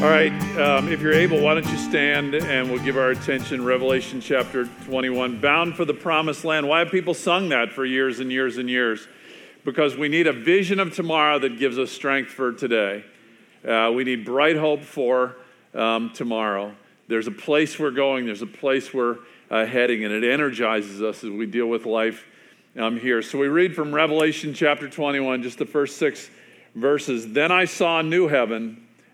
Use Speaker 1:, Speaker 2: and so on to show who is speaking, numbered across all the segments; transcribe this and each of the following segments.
Speaker 1: All right, um, if you're able, why don't you stand and we'll give our attention Revelation chapter 21, bound for the promised land. Why have people sung that for years and years and years? Because we need a vision of tomorrow that gives us strength for today. Uh, we need bright hope for um, tomorrow. There's a place we're going, there's a place we're uh, heading, and it energizes us as we deal with life um, here. So we read from Revelation chapter 21, just the first six verses. Then I saw a new heaven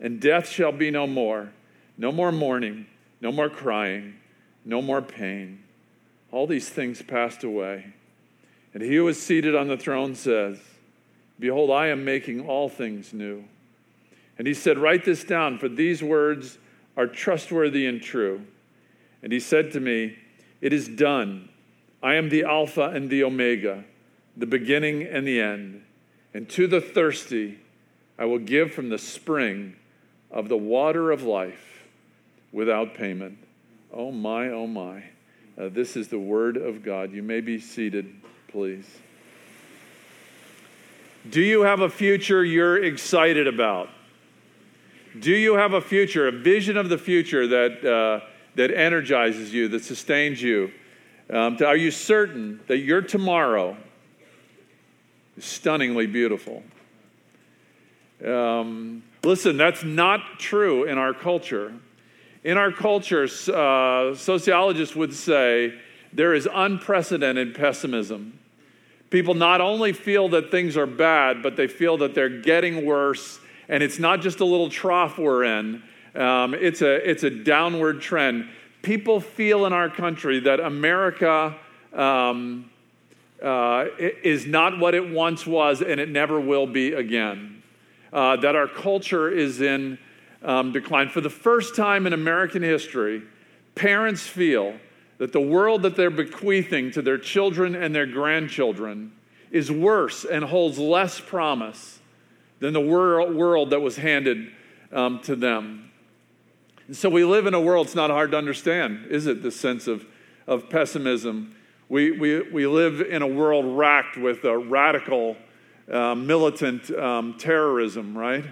Speaker 1: and death shall be no more. No more mourning, no more crying, no more pain. All these things passed away. And he who is seated on the throne says, Behold, I am making all things new. And he said, Write this down, for these words are trustworthy and true. And he said to me, It is done. I am the Alpha and the Omega, the beginning and the end. And to the thirsty, I will give from the spring of the water of life without payment. Oh my, oh my. Uh, this is the word of God. You may be seated, please. Do you have a future you're excited about? Do you have a future, a vision of the future that, uh, that energizes you, that sustains you? Um, are you certain that your tomorrow is stunningly beautiful? Um, Listen, that's not true in our culture. In our culture, uh, sociologists would say there is unprecedented pessimism. People not only feel that things are bad, but they feel that they're getting worse, and it's not just a little trough we're in, um, it's, a, it's a downward trend. People feel in our country that America um, uh, is not what it once was, and it never will be again uh, that our culture is in um, decline. For the first time in American history, parents feel that the world that they're bequeathing to their children and their grandchildren is worse and holds less promise than the world, world that was handed um, to them. And so we live in a world, it's not hard to understand, is it? This sense of, of pessimism. We, we, we live in a world racked with a radical uh, militant um, terrorism, right?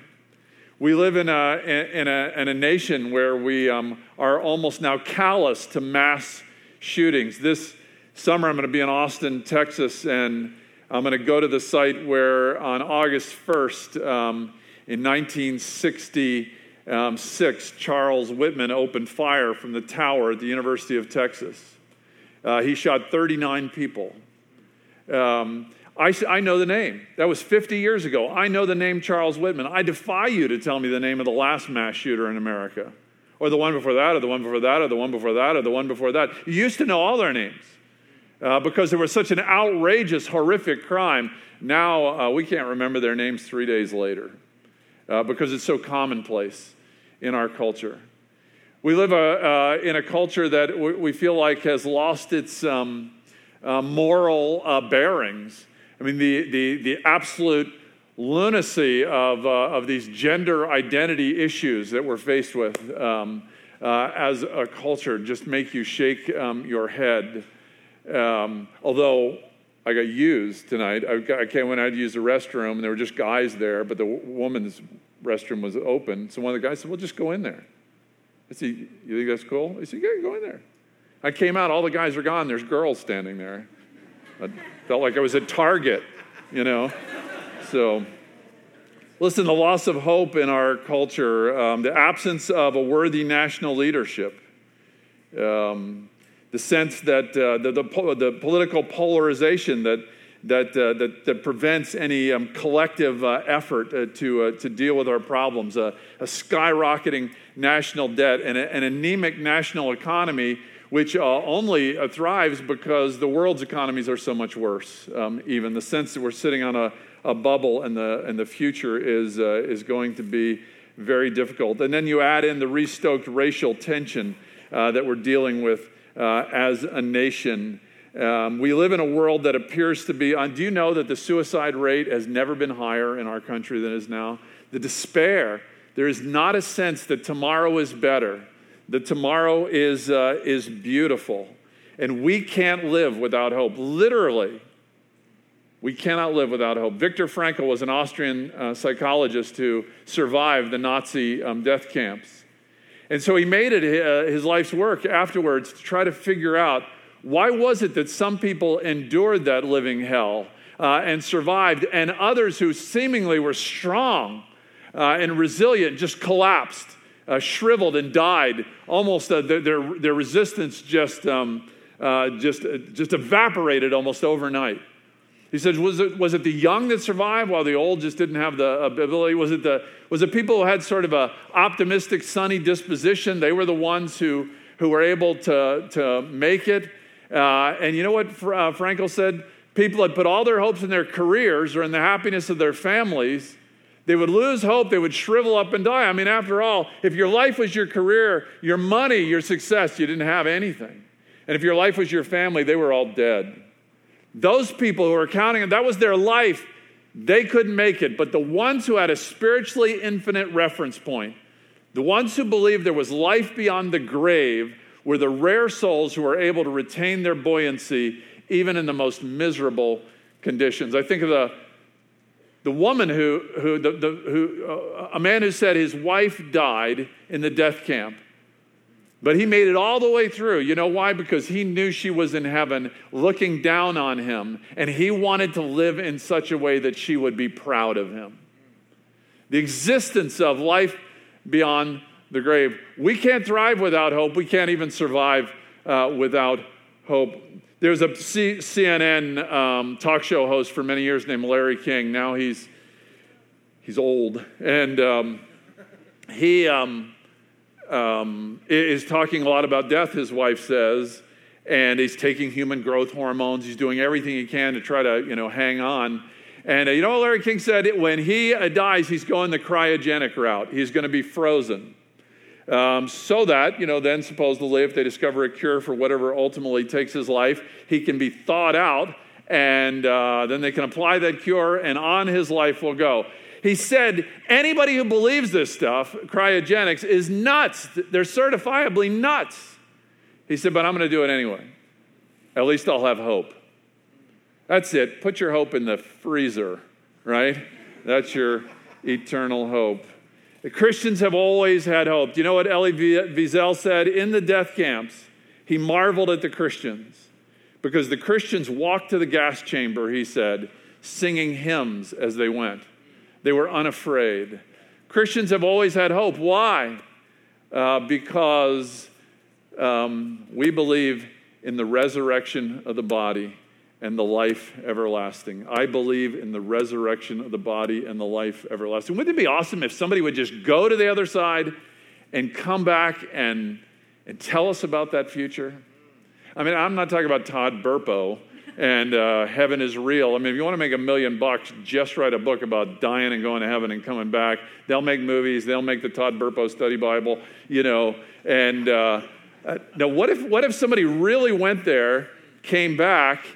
Speaker 1: We live in a, in a, in a nation where we um, are almost now callous to mass shootings. This summer, I'm going to be in Austin, Texas, and I'm going to go to the site where on August 1st, um, in 1966, Charles Whitman opened fire from the tower at the University of Texas. Uh, he shot 39 people. Um, I, I know the name. That was 50 years ago. I know the name Charles Whitman. I defy you to tell me the name of the last mass shooter in America, or the one before that, or the one before that, or the one before that, or the one before that. You used to know all their names uh, because there was such an outrageous, horrific crime. Now uh, we can't remember their names three days later uh, because it's so commonplace in our culture. We live a, uh, in a culture that we feel like has lost its um, uh, moral uh, bearings. I mean, the, the, the absolute lunacy of, uh, of these gender identity issues that we're faced with um, uh, as a culture just make you shake um, your head. Um, although I got used tonight, I, got, I came when I had to use the restroom, and there were just guys there, but the woman's restroom was open. So one of the guys said, Well, just go in there. I said, You think that's cool? He said, Yeah, go in there. I came out, all the guys are gone, there's girls standing there. Felt like I was at Target, you know. So, listen, the loss of hope in our culture, um, the absence of a worthy national leadership, um, the sense that uh, the, the, the, political polarization that, that, uh, that, that, prevents any um, collective uh, effort uh, to, uh, to deal with our problems, a skyrocketing national debt, and an anemic national economy which uh, only uh, thrives because the world's economies are so much worse. Um, even the sense that we're sitting on a, a bubble and the, and the future is, uh, is going to be very difficult. And then you add in the restoked racial tension uh, that we're dealing with uh, as a nation. Um, we live in a world that appears to be, uh, do you know that the suicide rate has never been higher in our country than it is now? The despair, there is not a sense that tomorrow is better, that tomorrow is, uh, is beautiful. And we can't live without hope. Literally, we cannot live without hope. Viktor Frankl was an Austrian uh, psychologist who survived the Nazi um, death camps. And so he made it uh, his life's work afterwards to try to figure out why was it that some people endured that living hell uh, and survived, and others who seemingly were strong uh, and resilient just collapsed, uh, shriveled, and died? Almost uh, their, their resistance just, um, uh, just, uh, just evaporated almost overnight. He says, was it, was it the young that survived while the old just didn't have the ability? Was it, the, was it people who had sort of a optimistic, sunny disposition? They were the ones who, who were able to, to make it. Uh, and you know what uh, Frankl said? People had put all their hopes in their careers or in the happiness of their families. They would lose hope. They would shrivel up and die. I mean, after all, if your life was your career, your money, your success, you didn't have anything. And if your life was your family, they were all dead. Those people who were counting, that was their life, they couldn't make it. But the ones who had a spiritually infinite reference point, the ones who believed there was life beyond the grave, were the rare souls who were able to retain their buoyancy even in the most miserable conditions. I think of the, the woman who, who, the, the, who uh, a man who said his wife died in the death camp. But he made it all the way through. You know why? Because he knew she was in heaven looking down on him, and he wanted to live in such a way that she would be proud of him. The existence of life beyond the grave. We can't thrive without hope. We can't even survive uh, without hope. There was a C- CNN um, talk show host for many years named Larry King. Now he's he's old, and um, he um, um is talking a lot about death. His wife says, and he's taking human growth hormones. He's doing everything he can to try to you know hang on. And uh, you know Larry King said? When he uh, dies, he's going the cryogenic route. He's going to be frozen. Um, so that, you know, then supposedly if they discover a cure for whatever ultimately takes his life, he can be thawed out and uh, then they can apply that cure and on his life will go. He said, anybody who believes this stuff, cryogenics, is nuts. They're certifiably nuts. He said, but I'm going to do it anyway. At least I'll have hope. That's it. Put your hope in the freezer, right? That's your eternal hope. The Christians have always had hope. Do you know what Elie Wiesel said? In the death camps, he marveled at the Christians because the Christians walked to the gas chamber, he said, singing hymns as they went. They were unafraid. Christians have always had hope. Why? Uh, because um, we believe in the resurrection of the body and the life everlasting. I believe in the resurrection of the body and the life everlasting. Wouldn't it be awesome if somebody would just go to the other side and come back and, and tell us about that future? I mean, I'm not talking about Todd Burpo and uh, heaven is real. I mean, if you want to make a million bucks, just write a book about dying and going to heaven and coming back. They'll make movies. They'll make the Todd Burpo Study Bible, you know. And uh, uh now, what if what if somebody really went there, came back,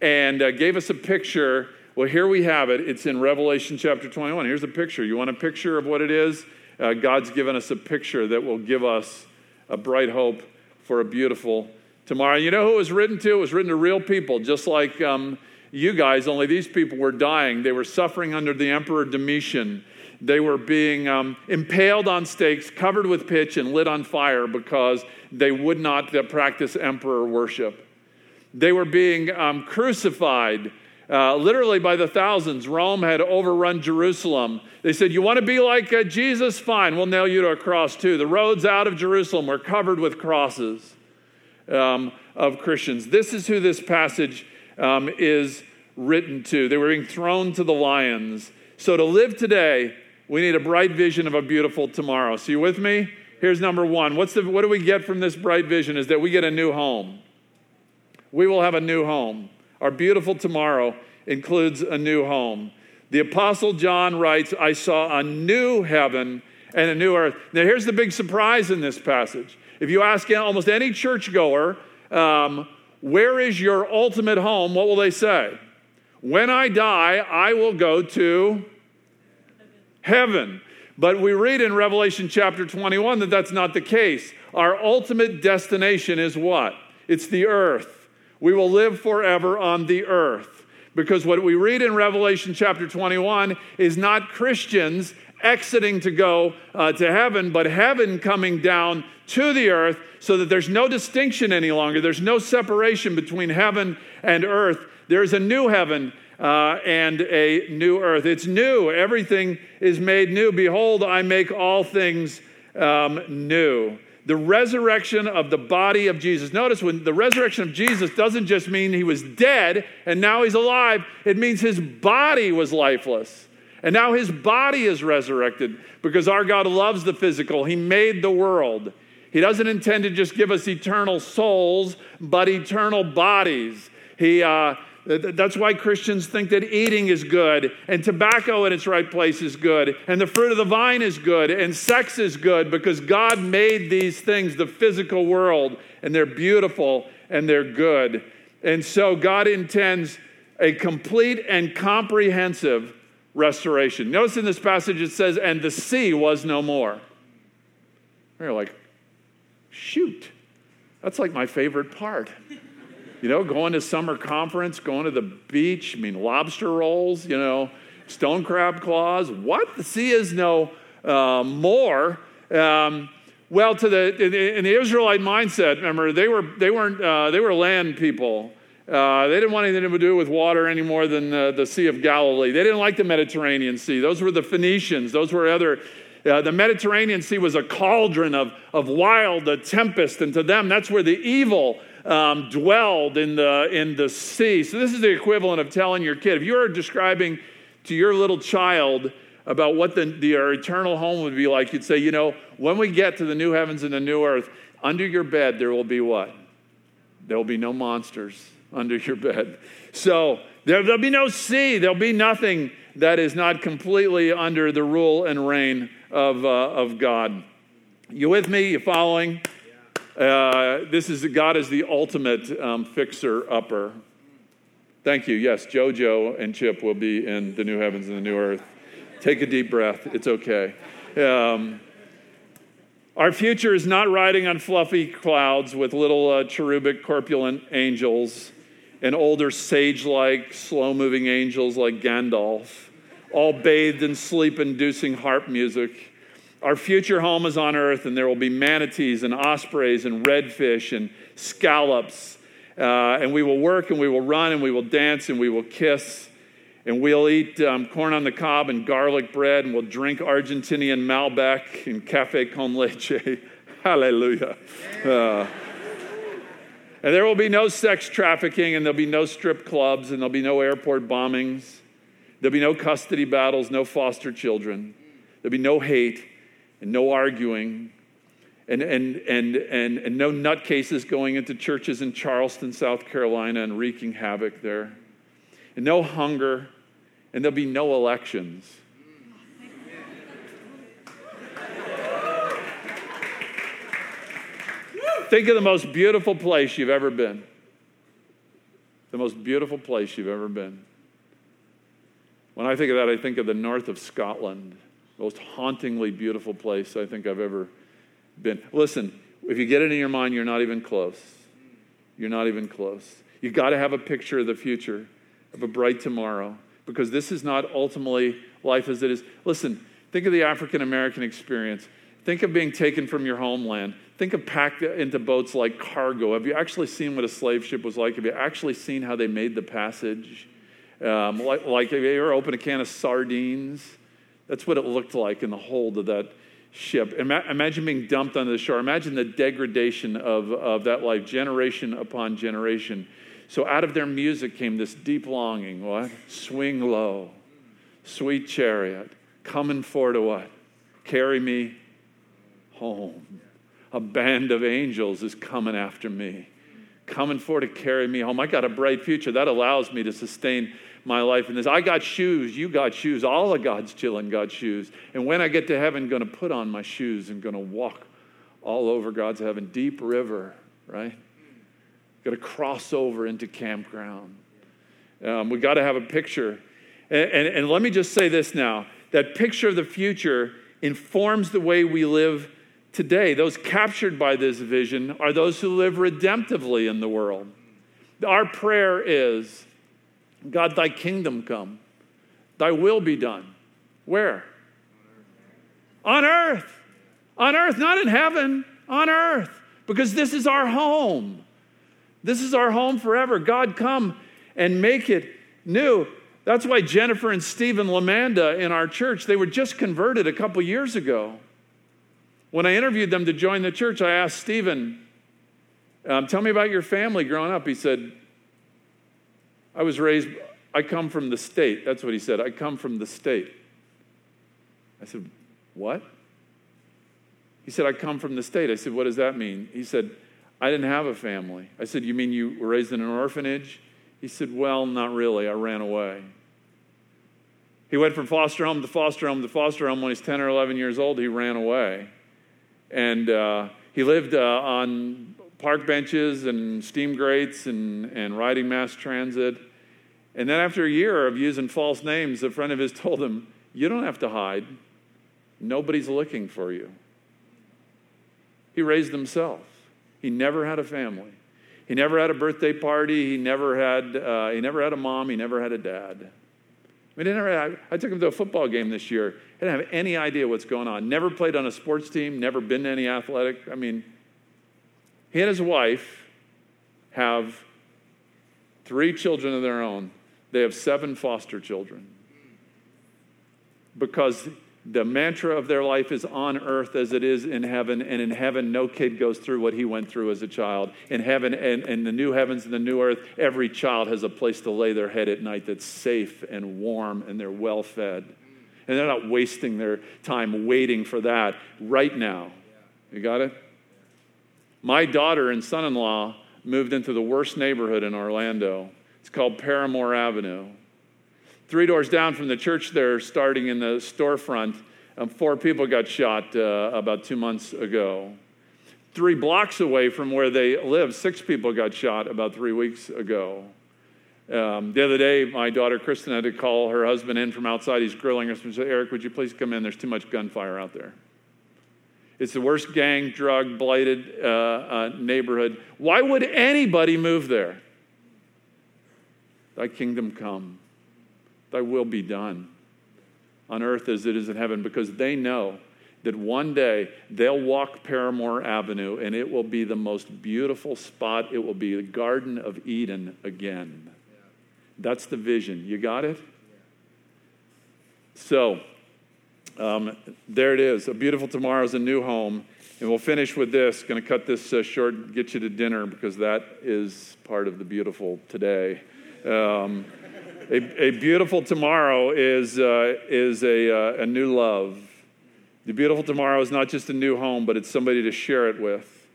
Speaker 1: and uh, gave us a picture. Well, here we have it. It's in Revelation chapter 21. Here's a picture. You want a picture of what it is? Uh, God's given us a picture that will give us a bright hope for a beautiful tomorrow. You know who it was written to? It was written to real people, just like um, you guys, only these people were dying. They were suffering under the Emperor Domitian. They were being um, impaled on stakes, covered with pitch, and lit on fire because they would not uh, practice emperor worship. They were being um, crucified uh, literally by the thousands. Rome had overrun Jerusalem. They said, You want to be like uh, Jesus? Fine, we'll nail you to a cross too. The roads out of Jerusalem were covered with crosses um, of Christians. This is who this passage um, is written to. They were being thrown to the lions. So to live today, we need a bright vision of a beautiful tomorrow. So you with me? Here's number one. What's the, what do we get from this bright vision? Is that we get a new home we will have a new home. Our beautiful tomorrow includes a new home. The Apostle John writes, I saw a new heaven and a new earth. Now, here's the big surprise in this passage. If you ask almost any churchgoer, um, where is your ultimate home? What will they say? When I die, I will go to heaven. But we read in Revelation chapter 21 that that's not the case. Our ultimate destination is what? It's the earth. We will live forever on the earth. Because what we read in Revelation chapter 21 is not Christians exiting to go uh, to heaven, but heaven coming down to the earth so that there's no distinction any longer. There's no separation between heaven and earth. There's a new heaven uh, and a new earth. It's new. Everything is made new. Behold, I make all things um, new. The resurrection of the body of Jesus. Notice when the resurrection of Jesus doesn't just mean he was dead and now he's alive, it means his body was lifeless. And now his body is resurrected because our God loves the physical. He made the world. He doesn't intend to just give us eternal souls, but eternal bodies. He, uh, that's why Christians think that eating is good, and tobacco in its right place is good, and the fruit of the vine is good, and sex is good, because God made these things, the physical world, and they're beautiful and they're good. And so God intends a complete and comprehensive restoration. Notice in this passage it says, and the sea was no more. You're like, shoot, that's like my favorite part. You know, going to summer conference, going to the beach, I mean, lobster rolls, you know, stone crab claws. What? The sea is no uh, more. Um, well, to the in, the Israelite mindset, remember they were they weren't uh, they were land people. Uh, they didn't want anything to do with water any more than the, the Sea of Galilee. They didn't like the Mediterranean Sea. Those were the Phoenicians. Those were other. Uh, the Mediterranean Sea was a cauldron of, of wild, a tempest, and to them, that's where the evil um, dwelled in the, in the sea. So, this is the equivalent of telling your kid, if you're describing to your little child about what the, the eternal home would be like, you'd say, you know, when we get to the new heavens and the new earth, under your bed there will be what? There will be no monsters under your bed. So, there, there'll be no sea, there'll be nothing that is not completely under the rule and reign of, uh, of God. You with me? You following? Uh, this is God is the ultimate um, fixer upper. Thank you. Yes, JoJo and Chip will be in the new heavens and the new earth. Take a deep breath. It's okay. Um, our future is not riding on fluffy clouds with little uh, cherubic, corpulent angels and older sage like, slow moving angels like Gandalf, all bathed in sleep inducing harp music our future home is on earth, and there will be manatees and ospreys and redfish and scallops. Uh, and we will work and we will run and we will dance and we will kiss. And we'll eat um, corn on the cob and garlic bread and we'll drink Argentinian Malbec and cafe con leche. Hallelujah. Uh, and there will be no sex trafficking and there'll be no strip clubs and there'll be no airport bombings. There'll be no custody battles, no foster children. There'll be no hate and no arguing and, and, and, and, and no nutcases going into churches in Charleston, South Carolina, and wreaking havoc there, and no hunger, and there'll be no elections. Think of the most beautiful place you've ever been. The most beautiful place you've ever been. When I think of that, I think of the north of Scotland most hauntingly beautiful place I think I've ever been. Listen, if you get it in your mind, you're not even close. You're not even close. You've got to have a picture of the future, of a bright tomorrow, because this is not ultimately life as it is. Listen, think of the African American experience. Think of being taken from your homeland. Think of packed into boats like cargo. Have you actually seen what a slave ship was like? Have you actually seen how they made the passage? Um, like, like, have you ever opened a can of sardines? That's what it looked like in the hold of that ship. Imagine being dumped onto the shore. Imagine the degradation of, of that life, generation upon generation. So out of their music came this deep longing. What? Swing low, sweet chariot, coming for to what? Carry me home. A band of angels is coming after me, coming for to carry me home. I got a bright future. That allows me to sustain my life in this. I got shoes, you got shoes. All of God's children got shoes. And when I get to heaven, going to put on my shoes and going to walk all over God's heaven. Deep river, right? Got to cross over into campground. Um, we got to have a picture. And, and, and let me just say this now that picture of the future informs the way we live today. Those captured by this vision are those who live redemptively in the world. Our prayer is God, thy kingdom come, thy will be done. Where? On earth. On earth, not in heaven, on earth. Because this is our home. This is our home forever. God, come and make it new. That's why Jennifer and Stephen Lamanda in our church, they were just converted a couple years ago. When I interviewed them to join the church, I asked Stephen, um, Tell me about your family growing up. He said, I was raised, I come from the state. That's what he said. I come from the state. I said, What? He said, I come from the state. I said, What does that mean? He said, I didn't have a family. I said, You mean you were raised in an orphanage? He said, Well, not really. I ran away. He went from foster home to foster home to foster home. When he's 10 or 11 years old, he ran away. And uh, he lived uh, on park benches and steam grates and, and riding mass transit. And then, after a year of using false names, a friend of his told him, You don't have to hide. Nobody's looking for you. He raised himself. He never had a family. He never had a birthday party. He never had, uh, he never had a mom. He never had a dad. I mean, never, I took him to a football game this year. I didn't have any idea what's going on. Never played on a sports team, never been to any athletic. I mean, he and his wife have three children of their own. They have seven foster children. Because the mantra of their life is on earth as it is in heaven, and in heaven, no kid goes through what he went through as a child. In heaven and, and the new heavens and the new earth, every child has a place to lay their head at night that's safe and warm and they're well fed. And they're not wasting their time waiting for that right now. You got it? My daughter and son in law moved into the worst neighborhood in Orlando. It's called Parramore Avenue. Three doors down from the church there, starting in the storefront, um, four people got shot uh, about two months ago. Three blocks away from where they live, six people got shot about three weeks ago. Um, the other day, my daughter Kristen had to call her husband in from outside. He's grilling us and said, Eric, would you please come in? There's too much gunfire out there. It's the worst gang, drug, blighted uh, uh, neighborhood. Why would anybody move there? Thy kingdom come. Thy will be done on earth as it is in heaven, because they know that one day they'll walk Parramore Avenue and it will be the most beautiful spot. It will be the Garden of Eden again. That's the vision. You got it? So, um, there it is. A beautiful tomorrow is a new home. And we'll finish with this. Going to cut this uh, short, get you to dinner because that is part of the beautiful today. Um, a, a, beautiful tomorrow is, uh, is a, uh, a new love. The beautiful tomorrow is not just a new home, but it's somebody to share it with.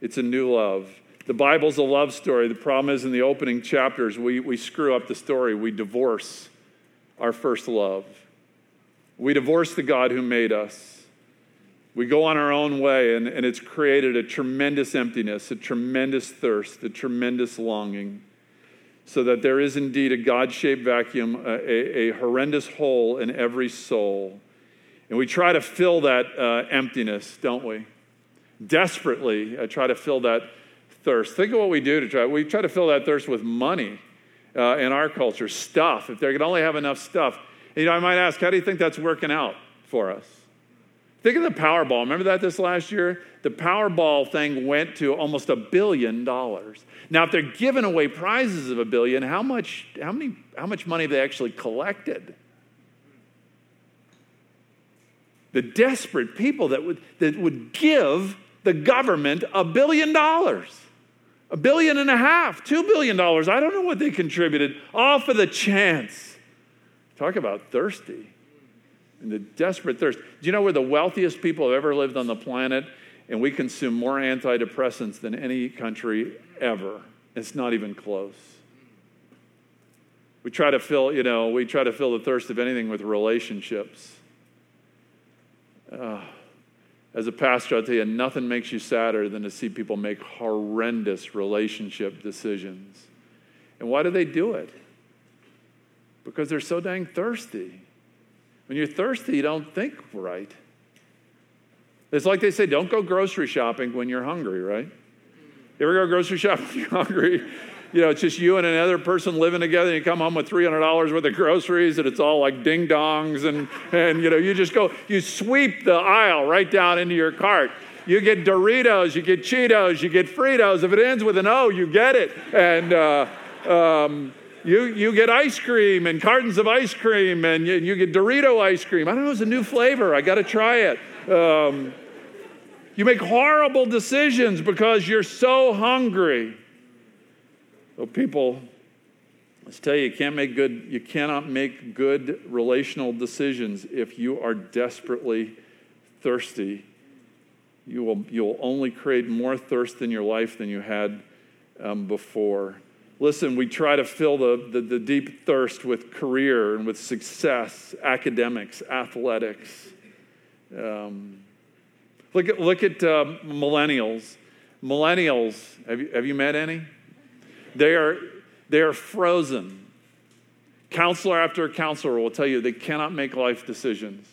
Speaker 1: It's a new love. The Bible's a love story. The problem is in the opening chapters, we, we screw up the story. We divorce our first love. We divorce the God who made us. We go on our own way, and, and it's created a tremendous emptiness, a tremendous thirst, a tremendous longing so that there is indeed a God shaped vacuum, a, a, horrendous hole in every soul. And we try to fill that uh, emptiness, don't we? Desperately uh, try to fill that thirst. Think of what we do to try. We try to fill that thirst with money uh, in our culture, stuff. If they could only have enough stuff. You know, I might ask, how do you think that's working out for us? Think of the Powerball. Remember that this last year? The Powerball thing went to almost a billion dollars. Now, if they're giving away prizes of a billion, how much, how many, how much money have they actually collected? The desperate people that would, that would give the government a billion dollars, a billion and a half, two billion dollars. I don't know what they contributed, all for the chance. Talk about thirsty and the desperate thirst. Do you know we're the wealthiest people have ever lived on the planet, and we consume more antidepressants than any country ever? It's not even close. We try to fill, you know, we try to fill the thirst of anything with relationships. Uh, as a pastor, I'll tell you, nothing makes you sadder than to see people make horrendous relationship decisions. And why do they do it? Because they're so dang thirsty. When you're thirsty, you don't think right. It's like they say, don't go grocery shopping when you're hungry, right? You ever go grocery shopping when you're hungry? you know, it's just you and another person living together, and you come home with $300 worth of groceries, and it's all like ding dongs, and, and, you know, you just go, you sweep the aisle right down into your cart. You get Doritos, you get Cheetos, you get Fritos. If it ends with an O, you get it. And, uh, um, you, you get ice cream and cartons of ice cream, and you, you, get Dorito ice cream. I don't know, it's a new flavor. I got to try it. Um, you make horrible decisions because you're so hungry. So people, let's tell you, you can't make good, you cannot make good relational decisions if you are desperately thirsty. You will, you'll only create more thirst in your life than you had um, before. Listen, we try to fill the, the, the, deep thirst with career and with success, academics, athletics. Um, look at, look at uh, millennials. Millennials, have you, have you met any? They are, they are frozen. Counselor after counselor will tell you they cannot make life decisions.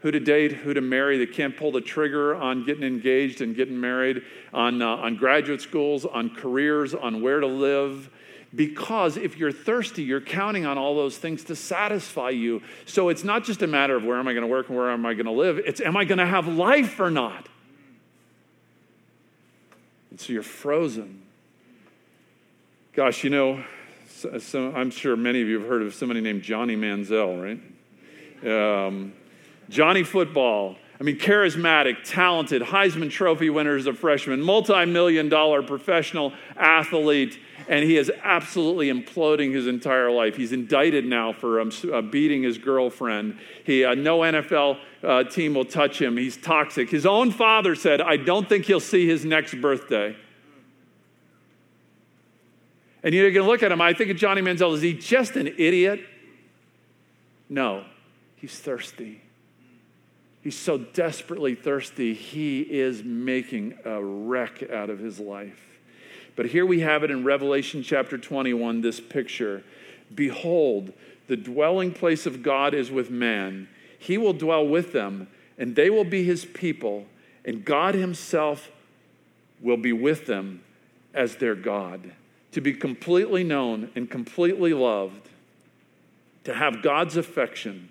Speaker 1: Who to date, who to marry. They can't pull the trigger on getting engaged and getting married, on, uh, on graduate schools, on careers, on where to live. Because if you're thirsty, you're counting on all those things to satisfy you. So it's not just a matter of where am I going to work and where am I going to live, it's am I going to have life or not? And so you're frozen. Gosh, you know, so, so I'm sure many of you have heard of somebody named Johnny Manziel, right? Um, Johnny Football. I mean, charismatic, talented, Heisman Trophy winner as a freshman, multi million dollar professional athlete, and he is absolutely imploding his entire life. He's indicted now for um, uh, beating his girlfriend. He, uh, no NFL uh, team will touch him. He's toxic. His own father said, I don't think he'll see his next birthday. And you can look at him, I think of Johnny Manziel, is he just an idiot? No, he's thirsty. He's so desperately thirsty, he is making a wreck out of his life. But here we have it in Revelation chapter 21 this picture. Behold, the dwelling place of God is with man. He will dwell with them, and they will be his people, and God himself will be with them as their God to be completely known and completely loved, to have God's affection,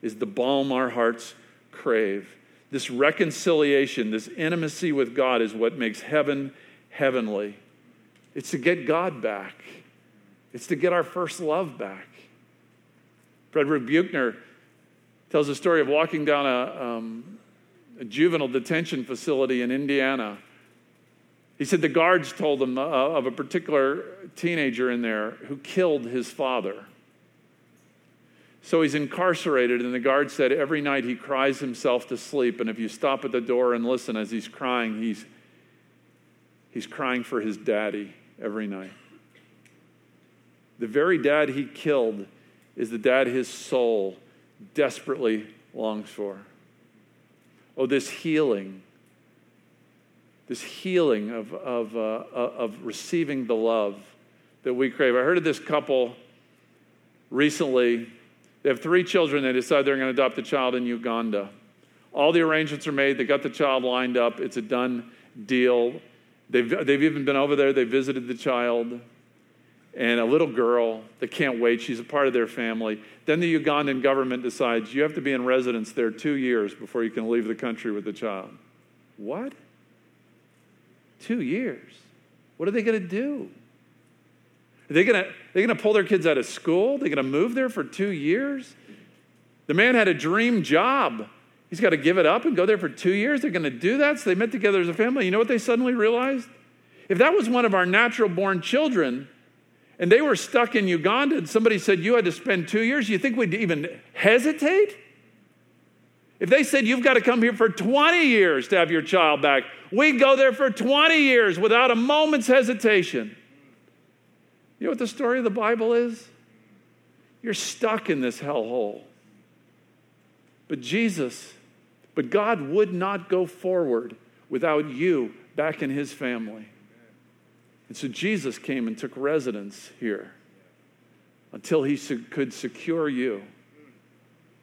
Speaker 1: is the balm our hearts crave. This reconciliation, this intimacy with God is what makes heaven heavenly. It's to get God back, it's to get our first love back. Frederick Buechner tells a story of walking down a, um, a juvenile detention facility in Indiana he said the guards told him uh, of a particular teenager in there who killed his father. So he's incarcerated, and the guard said every night he cries himself to sleep. And if you stop at the door and listen as he's crying, he's, he's crying for his daddy every night. The very dad he killed is the dad his soul desperately longs for. Oh, this healing this healing of, of, uh, uh, of receiving the love that we crave. I heard of this couple recently. They have three children. They decide they're going to adopt a child in Uganda. All the arrangements are made. They got the child lined up. It's a done deal. They've, they've even been over there. They visited the child. And a little girl that can't wait. She's a part of their family. Then the Ugandan government decides you have to be in residence there two years before you can leave the country with the child. What? Two years. What are they going to do? Are they going to they to pull their kids out of school? They're to move there for two years? The man had a dream job. He's got to give it up and go there for two years. They're going to do that. So they met together as a family. You know what they suddenly realized? If that was one of our natural born children and they were stuck in Uganda and somebody said you had to spend two years, you think we'd even hesitate? If they said you've got to come here for 20 years to have your child back, we'd go there for 20 years without a moment's hesitation. You know what the story of the Bible is? You're stuck in this hellhole. But Jesus, but God would not go forward without you back in his family. And so Jesus came and took residence here until he could secure you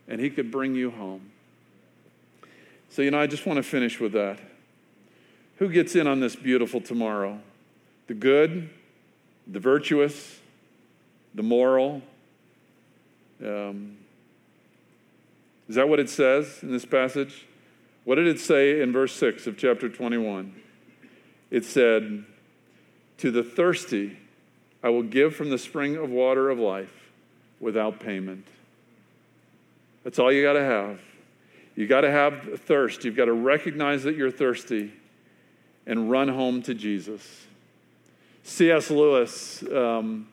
Speaker 1: and he could bring you home. So, you know, I just want to finish with that. Who gets in on this beautiful tomorrow? The good, the virtuous, the moral. Um, is that what it says in this passage? What did it say in verse 6 of chapter 21? It said, To the thirsty, I will give from the spring of water of life without payment. That's all you got to have. You got to have thirst. You've got to recognize that you're thirsty and run home to Jesus. C.S. Lewis um,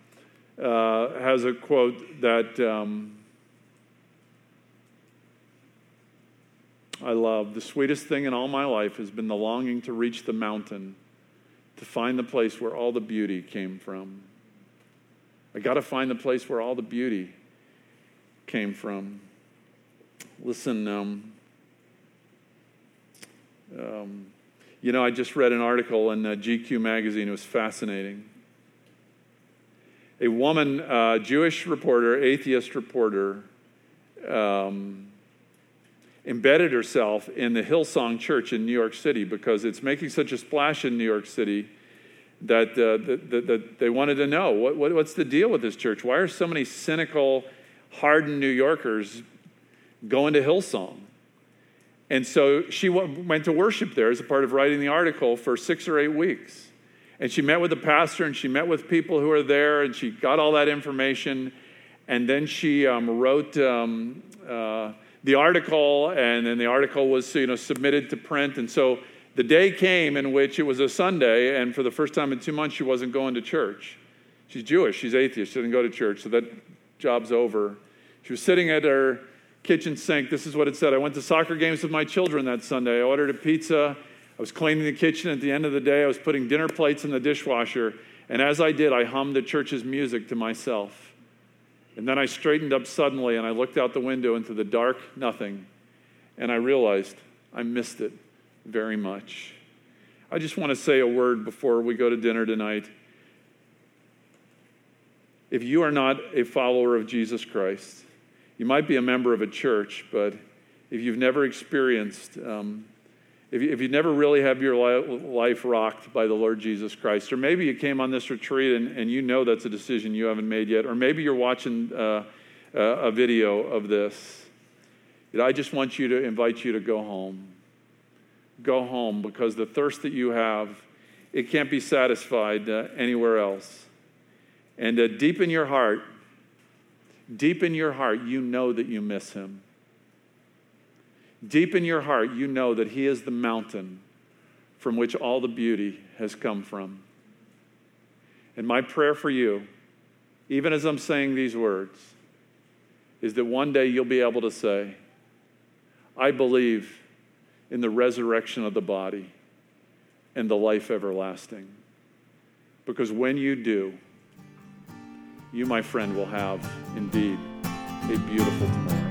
Speaker 1: uh, has a quote that um, I love. The sweetest thing in all my life has been the longing to reach the mountain, to find the place where all the beauty came from. I got to find the place where all the beauty came from. Listen, um, um, you know, I just read an article in uh, GQ magazine. It was fascinating. A woman, uh, Jewish reporter, atheist reporter, um, embedded herself in the Hillsong Church in New York City because it's making such a splash in New York City that, uh, that, that, that, they wanted to know what, what, what's the deal with this church? Why are so many cynical, hardened New Yorkers going to Hillsong? And so she went to worship there as a part of writing the article for six or eight weeks. And she met with the pastor and she met with people who are there and she got all that information. And then she um, wrote um, uh, the article, and then the article was you know, submitted to print. And so the day came in which it was a Sunday, and for the first time in two months, she wasn't going to church. She's Jewish, she's atheist, she didn't go to church, so that job's over. She was sitting at her kitchen sink. This is what it said I went to soccer games with my children that Sunday. I ordered a pizza. I was cleaning the kitchen at the end of the day. I was putting dinner plates in the dishwasher. And as I did, I hummed the church's music to myself. And then I straightened up suddenly and I looked out the window into the dark nothing. And I realized I missed it very much. I just want to say a word before we go to dinner tonight. If you are not a follower of Jesus Christ, you might be a member of a church, but if you've never experienced, um, if, you, if you never really have your life rocked by the Lord Jesus Christ, or maybe you came on this retreat and, and you know that's a decision you haven't made yet, or maybe you're watching uh, a video of this, I just want you to invite you to go home. Go home because the thirst that you have, it can't be satisfied uh, anywhere else. And uh, deep in your heart, Deep in your heart, you know that you miss him. Deep in your heart, you know that he is the mountain from which all the beauty has come from. And my prayer for you, even as I'm saying these words, is that one day you'll be able to say, I believe in the resurrection of the body and the life everlasting. Because when you do, you, my friend, will have indeed a beautiful tomorrow.